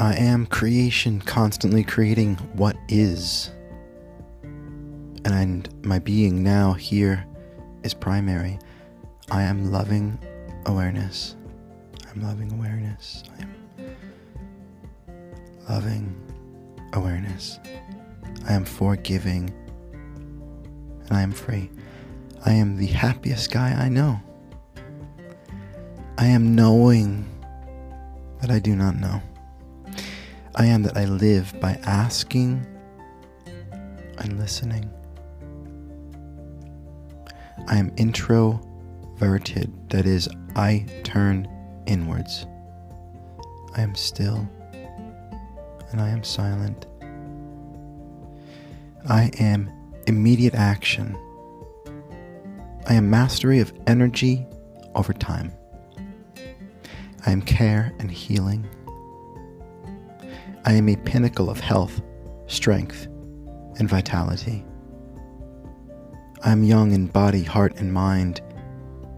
I am creation, constantly creating what is. And my being now here is primary. I am loving awareness. I'm loving awareness. I am loving awareness. I am forgiving. And I am free. I am the happiest guy I know. I am knowing that I do not know. I am that I live by asking and listening. I am introverted, that is, I turn inwards. I am still and I am silent. I am immediate action. I am mastery of energy over time. I am care and healing. I am a pinnacle of health, strength, and vitality. I am young in body, heart, and mind,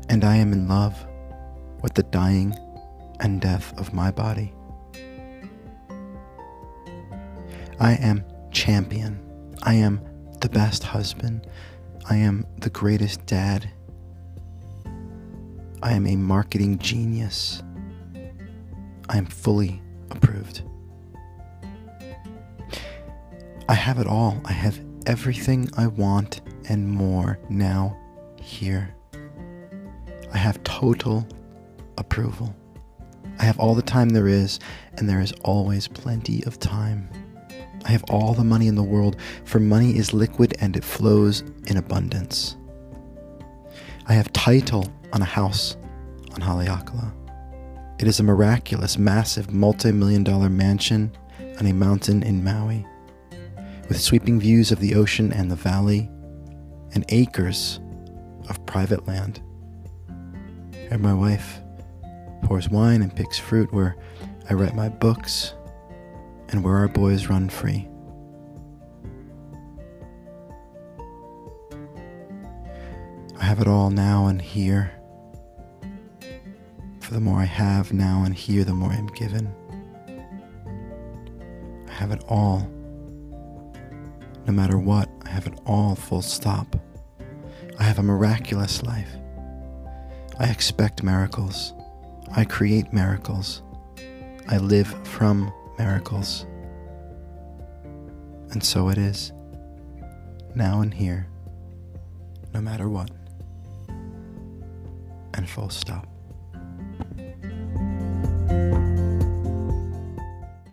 and I am in love with the dying and death of my body. I am champion. I am the best husband. I am the greatest dad. I am a marketing genius. I am fully approved. I have it all. I have everything I want and more now here. I have total approval. I have all the time there is, and there is always plenty of time. I have all the money in the world, for money is liquid and it flows in abundance. I have title on a house on Haleakala. It is a miraculous, massive, multi million dollar mansion on a mountain in Maui, with sweeping views of the ocean and the valley, and acres of private land. And my wife pours wine and picks fruit where I write my books and where our boys run free. I have it all now and here. For the more I have now and here, the more I'm given. I have it all. No matter what, I have it all full stop. I have a miraculous life. I expect miracles. I create miracles. I live from miracles. And so it is, now and here, no matter what, and full stop.